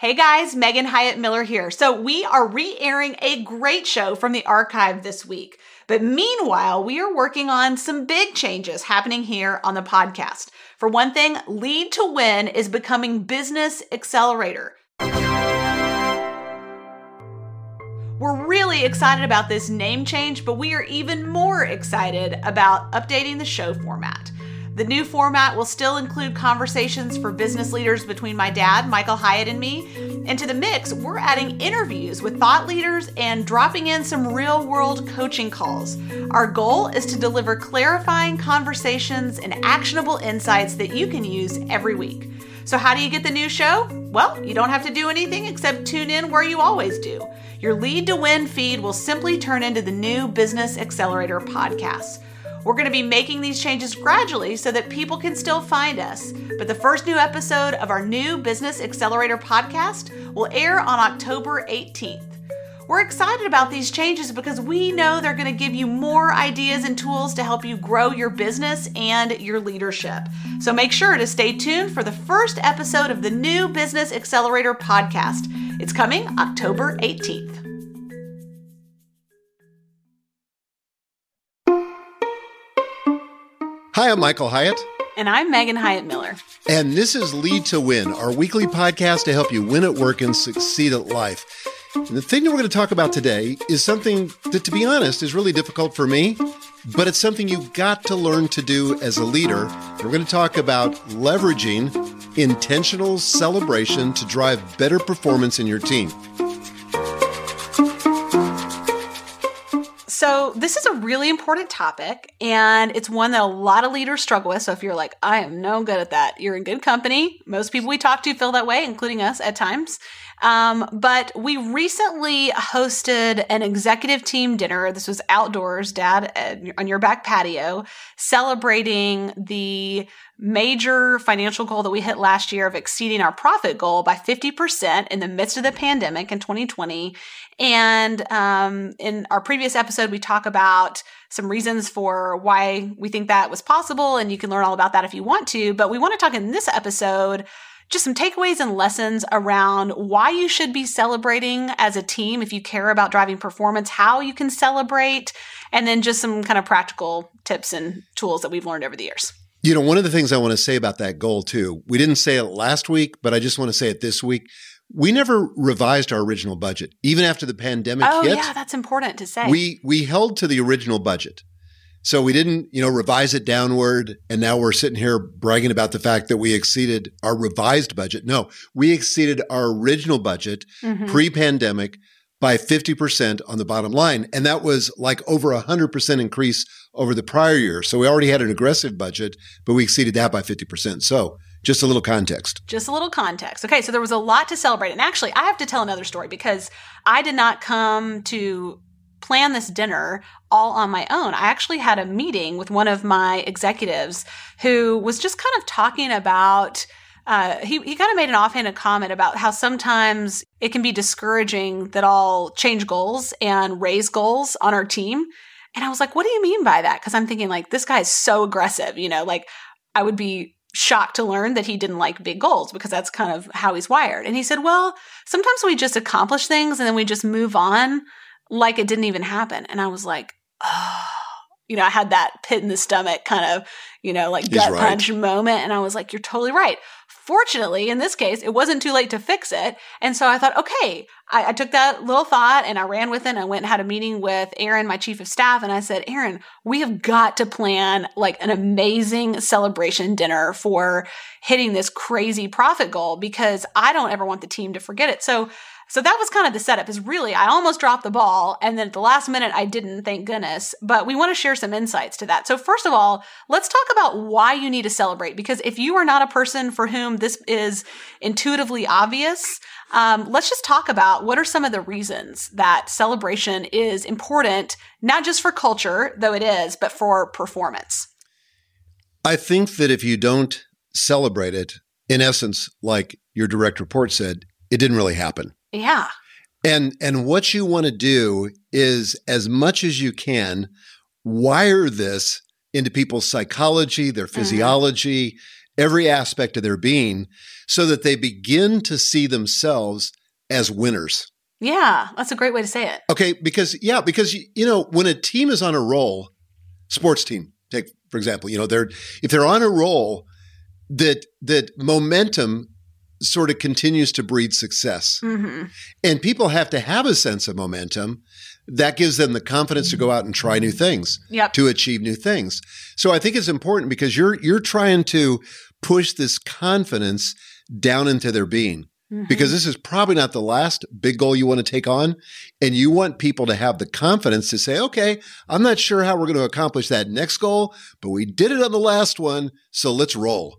Hey guys, Megan Hyatt Miller here. So, we are re airing a great show from the archive this week. But meanwhile, we are working on some big changes happening here on the podcast. For one thing, Lead to Win is becoming Business Accelerator. We're really excited about this name change, but we are even more excited about updating the show format. The new format will still include conversations for business leaders between my dad, Michael Hyatt, and me. And to the mix, we're adding interviews with thought leaders and dropping in some real world coaching calls. Our goal is to deliver clarifying conversations and actionable insights that you can use every week. So, how do you get the new show? Well, you don't have to do anything except tune in where you always do. Your Lead to Win feed will simply turn into the new Business Accelerator podcast. We're going to be making these changes gradually so that people can still find us. But the first new episode of our new Business Accelerator podcast will air on October 18th. We're excited about these changes because we know they're going to give you more ideas and tools to help you grow your business and your leadership. So make sure to stay tuned for the first episode of the new Business Accelerator podcast. It's coming October 18th. Hi, I'm Michael Hyatt. And I'm Megan Hyatt Miller. And this is Lead to Win, our weekly podcast to help you win at work and succeed at life. And the thing that we're going to talk about today is something that, to be honest, is really difficult for me, but it's something you've got to learn to do as a leader. We're going to talk about leveraging intentional celebration to drive better performance in your team. So, this is a really important topic, and it's one that a lot of leaders struggle with. So, if you're like, I am no good at that, you're in good company. Most people we talk to feel that way, including us at times. Um, but we recently hosted an executive team dinner. This was outdoors, Dad, on your back patio, celebrating the major financial goal that we hit last year of exceeding our profit goal by 50% in the midst of the pandemic in 2020. And um, in our previous episode, we talk about some reasons for why we think that was possible, and you can learn all about that if you want to. But we want to talk in this episode just some takeaways and lessons around why you should be celebrating as a team if you care about driving performance, how you can celebrate, and then just some kind of practical tips and tools that we've learned over the years. You know, one of the things I want to say about that goal too, we didn't say it last week, but I just want to say it this week. We never revised our original budget, even after the pandemic oh, hit. yeah, that's important to say. We we held to the original budget. So we didn't, you know, revise it downward. And now we're sitting here bragging about the fact that we exceeded our revised budget. No, we exceeded our original budget mm-hmm. pre pandemic by 50% on the bottom line. And that was like over a 100% increase over the prior year. So we already had an aggressive budget, but we exceeded that by 50%. So just a little context. Just a little context. Okay, so there was a lot to celebrate. And actually, I have to tell another story because I did not come to plan this dinner all on my own. I actually had a meeting with one of my executives who was just kind of talking about. Uh, he, he kind of made an offhanded comment about how sometimes it can be discouraging that I'll change goals and raise goals on our team. And I was like, what do you mean by that? Because I'm thinking, like, this guy is so aggressive, you know, like I would be shocked to learn that he didn't like big goals because that's kind of how he's wired. And he said, well, sometimes we just accomplish things and then we just move on like it didn't even happen. And I was like, oh, you know, I had that pit in the stomach kind of, you know, like gut right. punch moment. And I was like, you're totally right. Fortunately, in this case, it wasn't too late to fix it. And so I thought, okay, I, I, took that little thought and I ran with it. And I went and had a meeting with Aaron, my chief of staff. And I said, Aaron, we have got to plan like an amazing celebration dinner for hitting this crazy profit goal because I don't ever want the team to forget it. So so that was kind of the setup is really, I almost dropped the ball. And then at the last minute, I didn't, thank goodness. But we want to share some insights to that. So first of all, let's talk about why you need to celebrate. Because if you are not a person for whom this is intuitively obvious, um, let's just talk about what are some of the reasons that celebration is important, not just for culture, though it is, but for performance. I think that if you don't celebrate it, in essence, like your direct report said, it didn't really happen. Yeah. And and what you want to do is as much as you can wire this into people's psychology, their mm-hmm. physiology, mm-hmm. every aspect of their being so that they begin to see themselves as winners. Yeah, that's a great way to say it. Okay, because yeah, because you know, when a team is on a roll, sports team, take for example, you know, they're if they're on a roll that that momentum sort of continues to breed success. Mm-hmm. And people have to have a sense of momentum that gives them the confidence to go out and try new things, Yep. to achieve new things. So I think it's important because you're you're trying to push this confidence down into their being Mhm. because this is probably not the last big goal you want to take on. And you want people to have the confidence to say, okay, I'm not sure how we're going to accomplish that next goal, but we did it on the last one. So let's roll.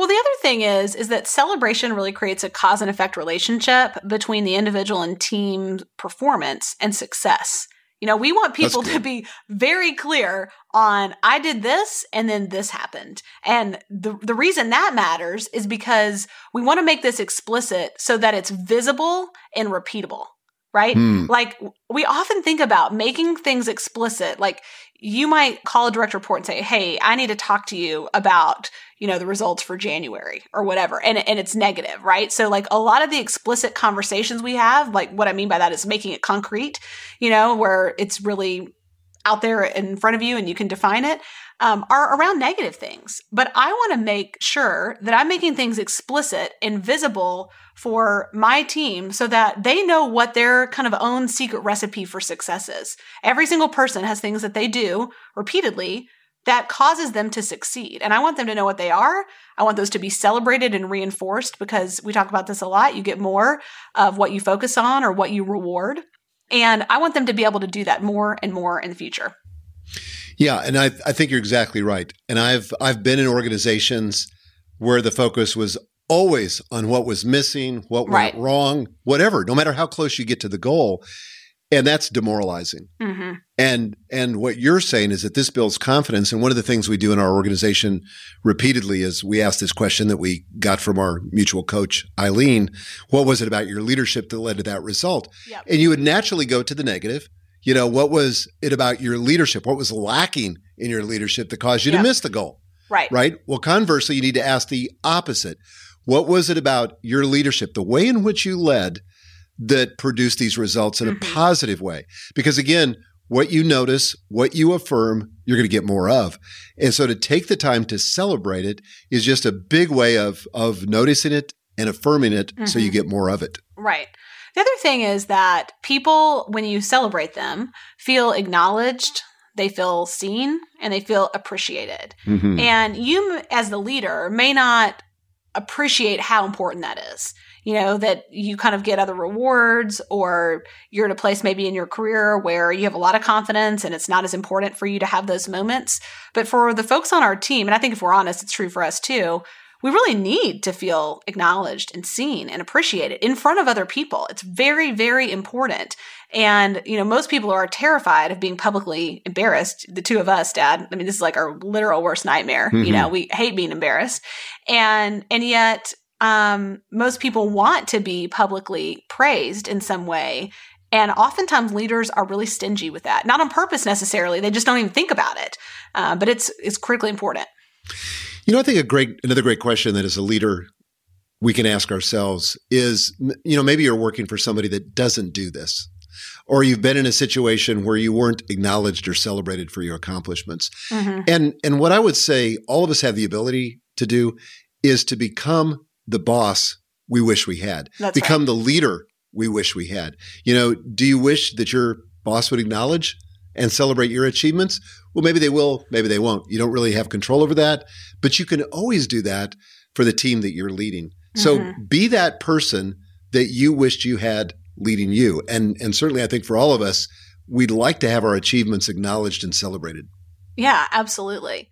Well, the other thing is is that celebration really creates a cause and effect relationship between the individual and team performance and success. You know, we want people to be very clear on I did this and then this happened. And the the reason that matters is because we want to make this explicit so that it's visible and repeatable, right? Hmm. Like we often think about making things explicit. Like you might call a direct report and say, "Hey, I need to talk to you about, you know, the results for January or whatever." And and it's negative, right? So like a lot of the explicit conversations we have, like what I mean by that is making it concrete, you know, where it's really out there in front of you and you can define it. Um, are around negative things. But I want to make sure that I'm making things explicit and visible for my team so that they know what their kind of own secret recipe for success is. Every single person has things that they do repeatedly that causes them to succeed. And I want them to know what they are. I want those to be celebrated and reinforced because we talk about this a lot. You get more of what you focus on or what you reward. And I want them to be able to do that more and more in the future. Yeah, and I I think you're exactly right. And I've I've been in organizations where the focus was always on what was missing, what Right. went wrong, whatever, no matter how close you get to the goal. And that's demoralizing. Mm-hmm. And and what you're saying is that this builds confidence. And one of the things we do in our organization repeatedly is we ask this question that we got from our mutual coach, Eileen. What was it about your leadership that led to that result? Yep. And you would naturally go to the negative. You know, what was it about your leadership? What was lacking in your leadership that caused you Yeah. to miss the goal? Right. Right. Well, conversely, you need to ask the opposite. What was it about your leadership, the way in which you led that produce these results in a positive way? Because again, what you notice, what you affirm, you're going to get more of. And so to take the time to celebrate it is just a big way of of noticing it and affirming it so you Mhm. get more of it. Right. The other thing is that people, when you celebrate them, feel acknowledged, they feel seen, and they feel appreciated. Mhm. And you, as the leader, may not appreciate how important that is. You know, that you kind of get other rewards, or you're at a place maybe in your career where you have a lot of confidence and it's not as important for you to have those moments. But for the folks on our team, and I think if we're honest, it's true for us too, we really need to feel acknowledged and seen and appreciated in front of other people. It's very, very important. And, you know, most people are terrified of being publicly embarrassed. The two of us, dad, I mean, this is like our literal worst nightmare. You Mhm. know, we hate being embarrassed. And, and yet, um, most people want to be publicly praised in some way. And oftentimes leaders are really stingy with that. Not on purpose necessarily. They just don't even think about it. Uh, but it's, it's critically important. You know, I think a great another great question that as a leader we can ask ourselves is, you know, maybe you're working for somebody that doesn't do this, or you've been in a situation where you weren't acknowledged or celebrated for your accomplishments. Mhm. And and what I would say all of us have the ability to do is to become the boss we wish we had, That's become the leader we wish we had. You know, do you wish that your boss would acknowledge and celebrate your achievements? Well, maybe they will, maybe they won't. You don't really have control over that, but you can always do that for the team that you're leading. So Mhm. be that person that you wished you had leading you. And and certainly I think for all of us, we'd like to have our achievements acknowledged and celebrated. Yeah, absolutely.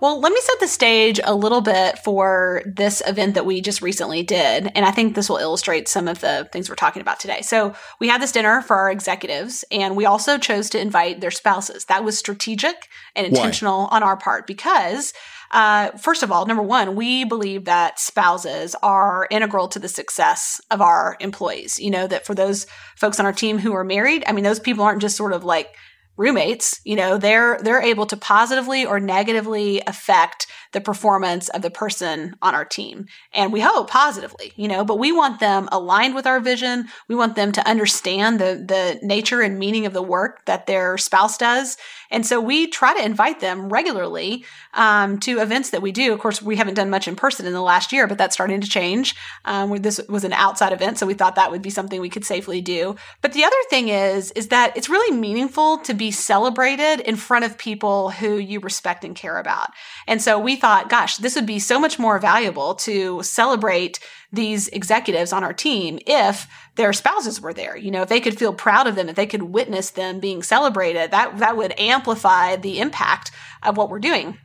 Well, let me set the stage a little bit for this event that we just recently did. And I think this will illustrate some of the things we're talking about today. So, we had this dinner for our executives, and we also chose to invite their spouses. That was strategic and Why? intentional on our part because, uh, first of all, number one, we believe that spouses are integral to the success of our employees. You know, that for those folks on our team who are married, I mean, those people aren't just sort of like roommates, you know, they're they're able to positively or negatively affect the performance of the person on our team. And we hope positively, you know, but we want them aligned with our vision. We want them to understand the the nature and meaning of the work that their spouse does. And so we try to invite them regularly um, to events that we do. Of course, we haven't done much in person in the last year, but that's starting to change. Um, this was an outside event, so we thought that would be something we could safely do. But the other thing is, is that it's really meaningful to be celebrated in front of people who you respect and care about. And so we thought, gosh, this would be so much more valuable to celebrate these executives on our team if their spouses were there. You know, if they could feel proud of them, if they could witness them being celebrated, that that would amplify the impact of what we're doing.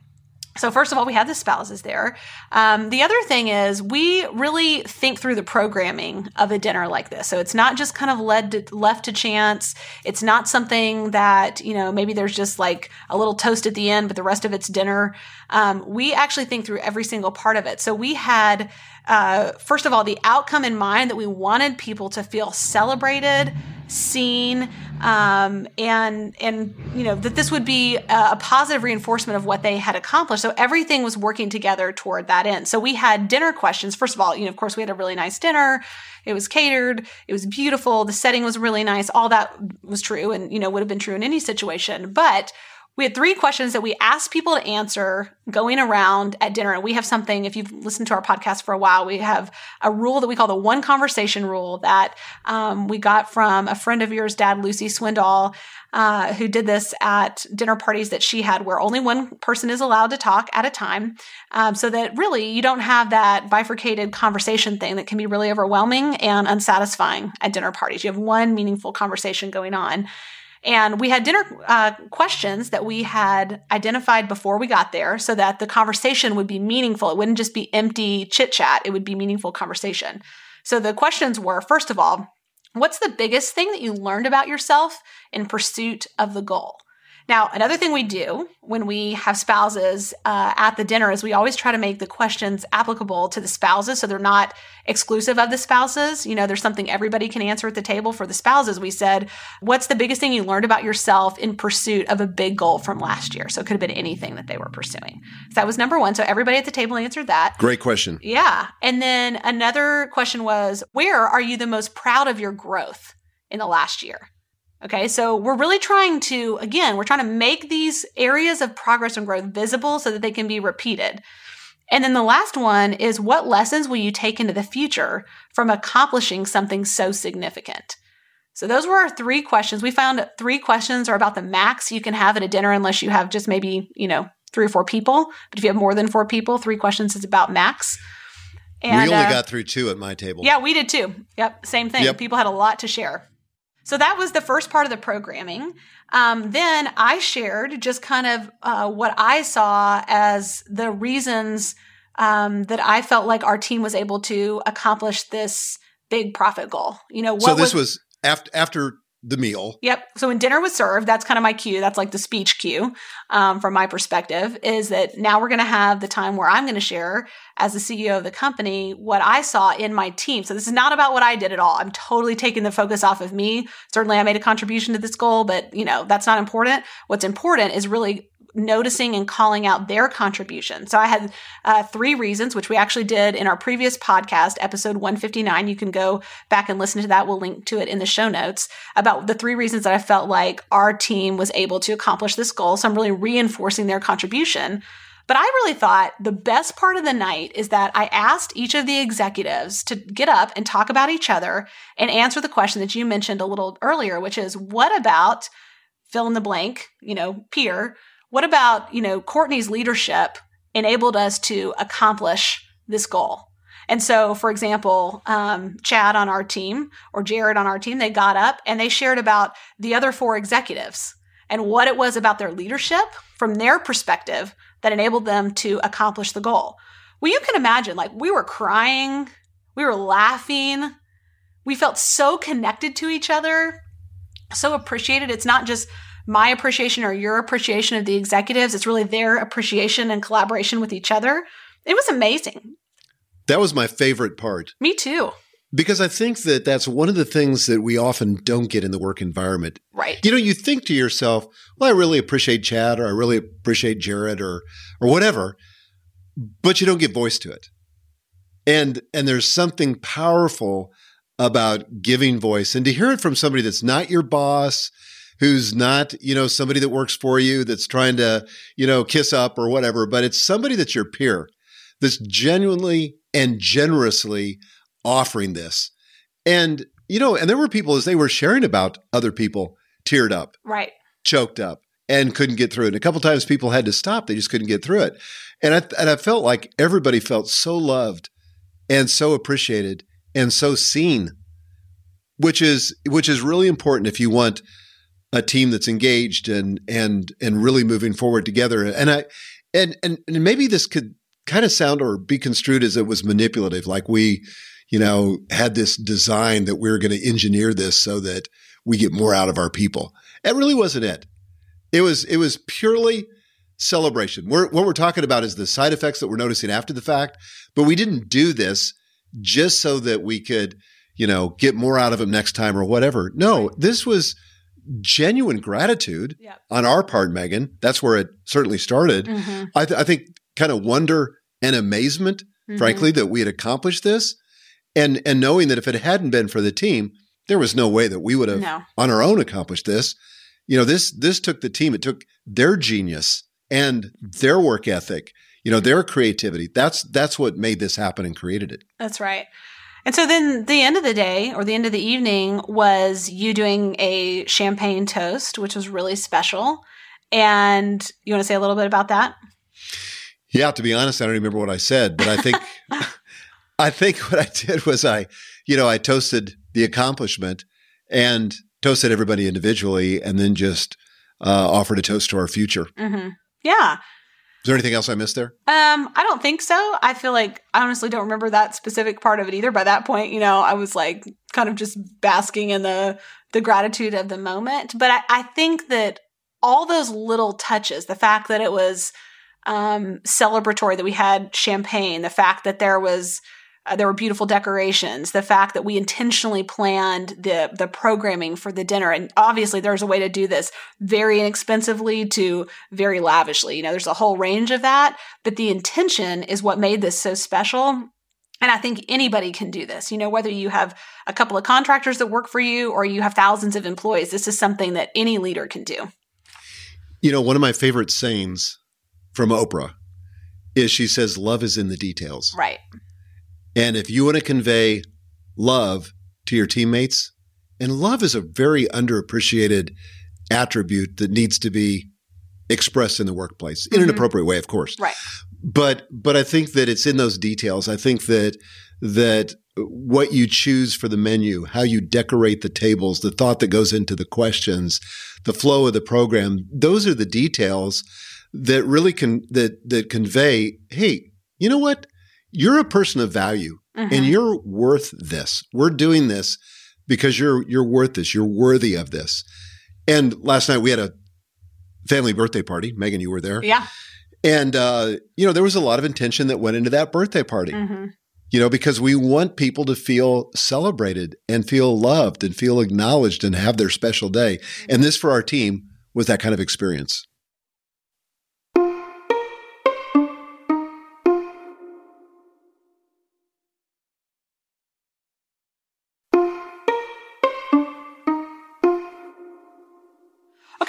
So first of all, we have the spouses there. Um, the other thing is we really think through the programming of a dinner like this. So it's not just kind of led to, left to chance. It's not something that you know maybe there's just like a little toast at the end, but the rest of it's dinner. Um, we actually think through every single part of it. So we had uh, first of all the outcome in mind that we wanted people to feel celebrated, seen, um, and and you know that this would be a, positive reinforcement of what they had accomplished. So everything was working together toward that end. So we had dinner questions. First of all, you know, of course, we had a really nice dinner. It was catered. It was beautiful. The setting was really nice. All that was true, and you know would have been true in any situation. But we had three questions that we asked people to answer going around at dinner. And we have something, if you've listened to our podcast for a while, we have a rule that we call the one conversation rule that um, we got from a friend of yours, Dad, Luci Swindoll, uh, who did this at dinner parties that she had where only one person is allowed to talk at a time. Um, so that really you don't have that bifurcated conversation thing that can be really overwhelming and unsatisfying at dinner parties. You have one meaningful conversation going on. And we had dinner uh, questions that we had identified before we got there so that the conversation would be meaningful. It wouldn't just be empty chit chat, it would be meaningful conversation. So the questions were first of all, what's the biggest thing that you learned about yourself in pursuit of the goal? Now, another thing we do when we have spouses uh, at the dinner is we always try to make the questions applicable to the spouses so they're not exclusive of the spouses. You know, there's something everybody can answer at the table for the spouses. We said, What's the biggest thing you learned about yourself in pursuit of a big goal from last year? So it could have been anything that they were pursuing. So that was number one. So everybody at the table answered that. Great question. Yeah. And then another question was, Where are you the most proud of your growth in the last year? Okay, so we're really trying to, again, we're trying to make these areas of progress and growth visible so that they can be repeated. And then the last one is what lessons will you take into the future from accomplishing something so significant? So those were our three questions. We found three questions are about the max you can have at a dinner unless you have just maybe, you know, three or four people. But if you have more than four people, three questions is about max. And, we only uh, got through two at my table. Yeah, we did too. Yep, same thing. Yep. People had a lot to share. So that was the first part of the programming. Um, then I shared just kind of uh, what I saw as the reasons um, that I felt like our team was able to accomplish this big profit goal. You know, so this was, was after after the meal. Yep. So when dinner was served, that's kind of my cue. That's like the speech cue um, from my perspective is that now we're going to have the time where I'm going to share as the CEO of the company what I saw in my team. So this is not about what I did at all. I'm totally taking the focus off of me. Certainly I made a contribution to this goal, but you know, that's not important. What's important is really noticing and calling out their contribution. So I had uh, three reasons, which we actually did in our previous podcast, episode 159. You can go back and listen to that. We'll link to it in the show notes about the three reasons that I felt like our team was able to accomplish this goal. So I'm really reinforcing their contribution. But I really thought the best part of the night is that I asked each of the executives to get up and talk about each other and answer the question that you mentioned a little earlier, which is what about fill in the blank, you know, peer what about, you know, Courtney's leadership enabled us to accomplish this goal? And so, for example, um, Chad on our team or Jared on our team, they got up and they shared about the other four executives and what it was about their leadership from their perspective that enabled them to accomplish the goal. Well, you can imagine, like, we were crying, we were laughing, we felt so connected to each other, so appreciated. It's not just my appreciation or your appreciation of the executives. It's really their appreciation and collaboration with each other. It was amazing. That was my favorite part. Me too. Because I think that that's one of the things that we often don't get in the work environment. Right. You know, you think to yourself, well, I really appreciate Chad or I really appreciate Jared or or whatever, but you don't give voice to it. And and there's something powerful about giving voice and to hear it from somebody that's not your boss, who's not, you know, somebody that works for you that's trying to, you know, kiss up or whatever, but it's somebody that's your peer that's genuinely and generously offering this. And, you know, and there were people as they were sharing about other people teared up, Right. choked up, and couldn't get through it. And a couple times people had to stop; they just couldn't get through it. And I and I felt like everybody felt so loved and so appreciated and so seen, which is which is really important if you want a team that's engaged and and and really moving forward together. And I and and, and maybe this could kind of sound or be construed as it was manipulative, like we, you know, had this design that we were going to engineer this so that we get more out of our people. That really wasn't it. It was it was purely celebration. We're, what we're talking about is the side effects that we're noticing after the fact, but we didn't do this just so that we could, you know, get more out of them next time or whatever. No, this was genuine gratitude Yep. on our part, Megan. That's where it certainly started. Mm-hmm. I, th- I think kind of wonder and amazement, frankly, that we had accomplished this, and and knowing that if it hadn't been for the team, there was no way that we would have No. on our own accomplished this. You know, this this took the team. It took their genius and their work ethic. You know, their creativity. That's that's what made this happen and created it. That's right. And so then the end of the day or the end of the evening was you doing a champagne toast, which was really special. And you want to say a little bit about that? Yeah, to be honest, I don't remember what I said, but I think I think what I did was I, you know, I toasted the accomplishment and toasted everybody individually, and then just uh, offered a toast to our future. hmm Yeah. Is there anything else I missed there? Um, I don't think so. I feel like I honestly don't remember that specific part of it either. By that point, you know, I was like kind of just basking in the the gratitude of the moment. But I, I think that all those little touches, the fact that it was um celebratory, that we had champagne, the fact that there was uh, there were beautiful decorations. The fact that we intentionally planned the the programming for the dinner, and obviously there's a way to do this very inexpensively to very lavishly. You know, there's a whole range of that, but the intention is what made this so special. And I think anybody can do this. You know, whether you have a couple of contractors that work for you or you have thousands of employees, this is something that any leader can do. You know, one of my favorite sayings from Oprah is she says, "Love is in the details." Right. And if you want to convey love to your teammates, and love is a very underappreciated attribute that needs to be expressed in the workplace in an Mhm. appropriate way, of course. Right. But but I think that it's in those details. I think that that what you choose for the menu, how you decorate the tables, the thought that goes into the questions, the flow of the program, those are the details that really can that that convey, hey, you know what? You're a person of value and Mhm. you're worth this. We're doing this because you're you're worth this. You're worthy of this. And last night we had a family birthday party. Megan, you were there. yeah. And uh, you know, there was a lot of intention that went into that birthday party. hmm You know, because we want people to feel celebrated and feel loved and feel acknowledged and have their special day. And this for our team was that kind of experience.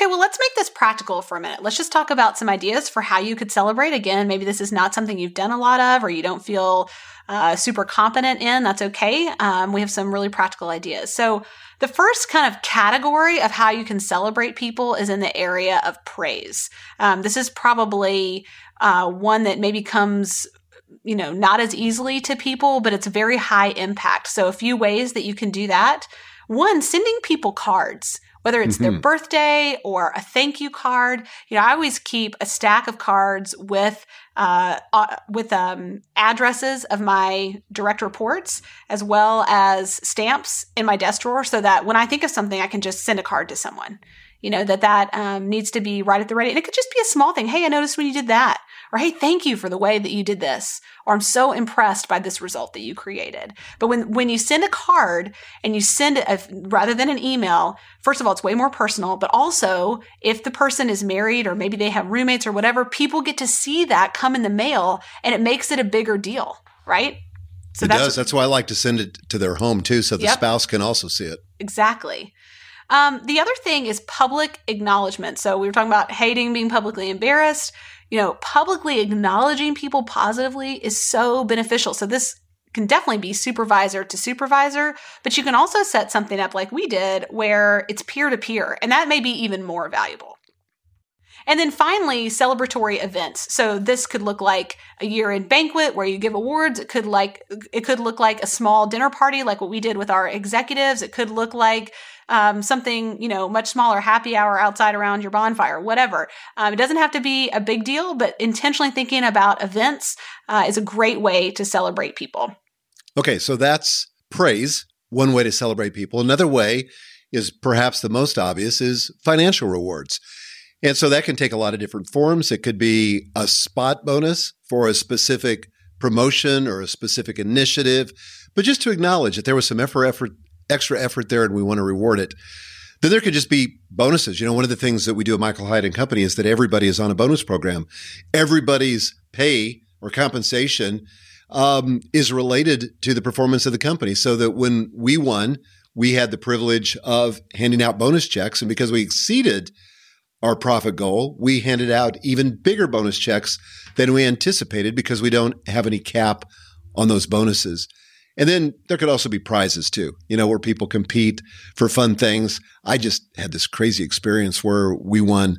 Okay, well, let's make this practical for a minute. Let's just talk about some ideas for how you could celebrate. Again, maybe this is not something you've done a lot of or you don't feel uh, super competent in. That's okay. Um, we have some really practical ideas. So, the first kind of category of how you can celebrate people is in the area of praise. Um, this is probably uh, one that maybe comes you know not as easily to people but it's very high impact so a few ways that you can do that one sending people cards whether it's their Mhm. birthday or a thank you card you know i always keep a stack of cards with uh, uh with um addresses of my direct reports as well as stamps in my desk drawer so that when i think of something i can just send a card to someone You know, that that um, needs to be right at the ready. And it could just be a small thing. Hey, I noticed when you did that. Or, hey, thank you for the way that you did this. Or I'm so impressed by this result that you created. But when, when you send a card and you send it, a, rather than an email, first of all, it's way more personal. But also, if the person is married or maybe they have roommates or whatever, people get to see that come in the mail and it makes it a bigger deal, right? So it that's, does. That's why I like to send it to their home too, so the yep. spouse can also see it. Exactly. Um, the other thing is public acknowledgement. So we were talking about hating being publicly embarrassed. You know, publicly acknowledging people positively is so beneficial. So this can definitely be supervisor to supervisor, but you can also set something up like we did where it's peer to peer, and that may be even more valuable. And then finally, celebratory events. So this could look like a year-end banquet where you give awards. It could like it could look like a small dinner party, like what we did with our executives. It could look like um, something you know much smaller, happy hour outside around your bonfire, whatever. Um, it doesn't have to be a big deal, but intentionally thinking about events uh, is a great way to celebrate people. Okay, so that's praise. One way to celebrate people. Another way is perhaps the most obvious is financial rewards. And so that can take a lot of different forms. It could be a spot bonus for a specific promotion or a specific initiative, but just to acknowledge that there was some effort, effort, extra effort there and we want to reward it. Then there could just be bonuses. You know, one of the things that we do at Michael Hyatt and Company is that everybody is on a bonus program. Everybody's pay or compensation um, is related to the performance of the company. So that when we won, we had the privilege of handing out bonus checks. And because we exceeded our profit goal, we handed out even bigger bonus checks than we anticipated because we don't have any cap on those bonuses. And then there could also be prizes too, you know, where people compete for fun things. I just had this crazy experience where we won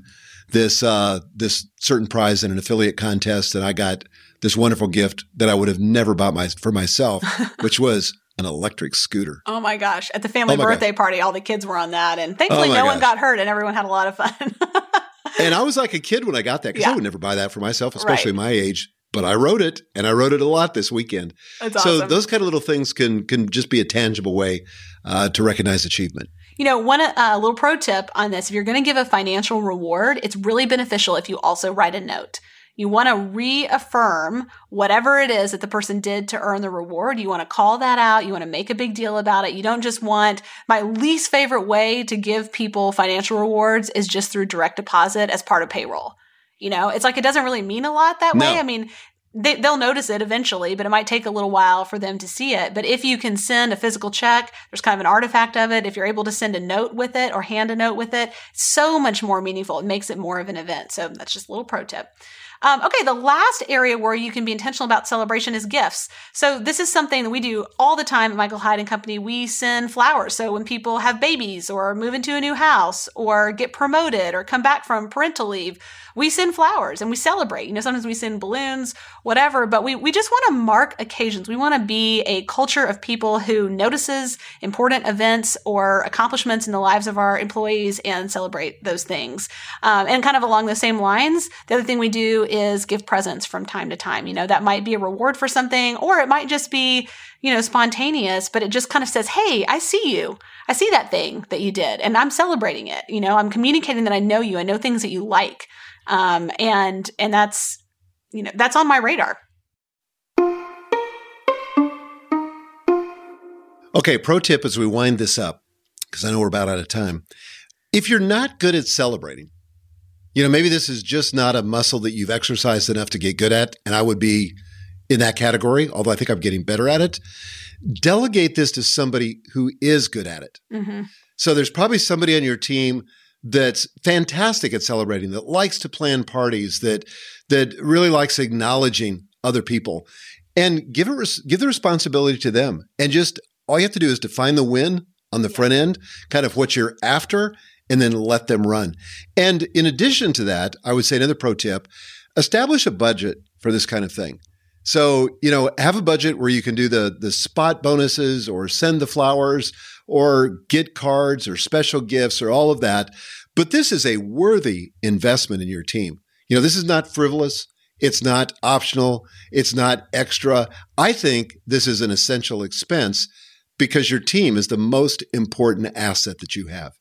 this uh, this certain prize in an affiliate contest, and I got this wonderful gift that I would have never bought my, for myself, which was an electric scooter. Oh my gosh. At the family oh birthday God. party, all the kids were on that. And thankfully, oh no gosh. one got hurt and everyone had a lot of fun. and I was like a kid when I got that because yeah. I would never buy that for myself, especially right. my age. But I wrote it and I wrote it a lot this weekend. That's so those kind of little things can can just be a tangible way uh, to recognize achievement. You know, one uh, little pro tip on this: if you're going to give a financial reward, it's really beneficial if you also write a note. You want to reaffirm whatever it is that the person did to earn the reward. You want to call that out. You want to make a big deal about it. You don't just want my least favorite way to give people financial rewards is just through direct deposit as part of payroll. You know, it's like it doesn't really mean a lot that no. way. I mean, they, will notice it eventually, but it might take a little while for them to see it. But if you can send a physical check, there's kind of an artifact of it. If you're able to send a note with it or hand a note with it, so much more meaningful. It makes it more of an event. So that's just a little pro tip. Um, okay, the last area where you can be intentional about celebration is gifts. So this is something that we do all the time at Michael Hyatt and Company. We send flowers. So when people have babies or move into a new house or get promoted or come back from parental leave, we send flowers and we celebrate. You know, sometimes we send balloons, whatever, but we, we just want to mark occasions. We want to be a culture of people who notices important events or accomplishments in the lives of our employees and celebrate those things. Um, and kind of along the same lines, the other thing we do is give presents from time to time. You know, that might be a reward for something, or it might just be, you know, spontaneous, but it just kind of says, Hey, I see you. I see that thing that you did and I'm celebrating it. You know, I'm communicating that I know you. I know things that you like. Um, and, and that's, you know, that's on my radar. Okay. Pro tip as we wind this up, because I know we're about out of time. If you're not good at celebrating, you know, maybe this is just not a muscle that you've exercised enough to get good at. And I would be in that category, although I think I'm getting better at it. Delegate this to somebody who is good at it. Mm-hmm. So there's probably somebody on your team that's fantastic at celebrating, that likes to plan parties, that that really likes acknowledging other people, and give it give the responsibility to them. And just all you have to do is define the win on the front end, kind of what you're after, and then let them run. And in addition to that, I would say another pro tip: establish a budget for this kind of thing. So, you know, have a budget where you can do the the spot bonuses or send the flowers or get cards or special gifts or all of that. But this is a worthy investment in your team. You know, this is not frivolous. It's not optional. It's not extra. I think this is an essential expense because your team is the most important asset that you have.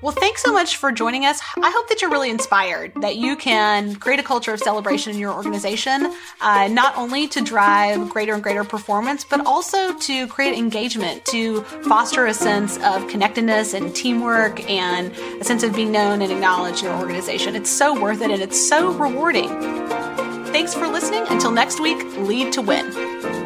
Well, thanks so much for joining us. I hope that you're really inspired, that you can create a culture of celebration in your organization, uh, not only to drive greater and greater performance, but also to create engagement, to foster a sense of connectedness and teamwork and a sense of being known and acknowledged in your organization. It's so worth it and it's so rewarding. Thanks for listening. Until next week, lead to win.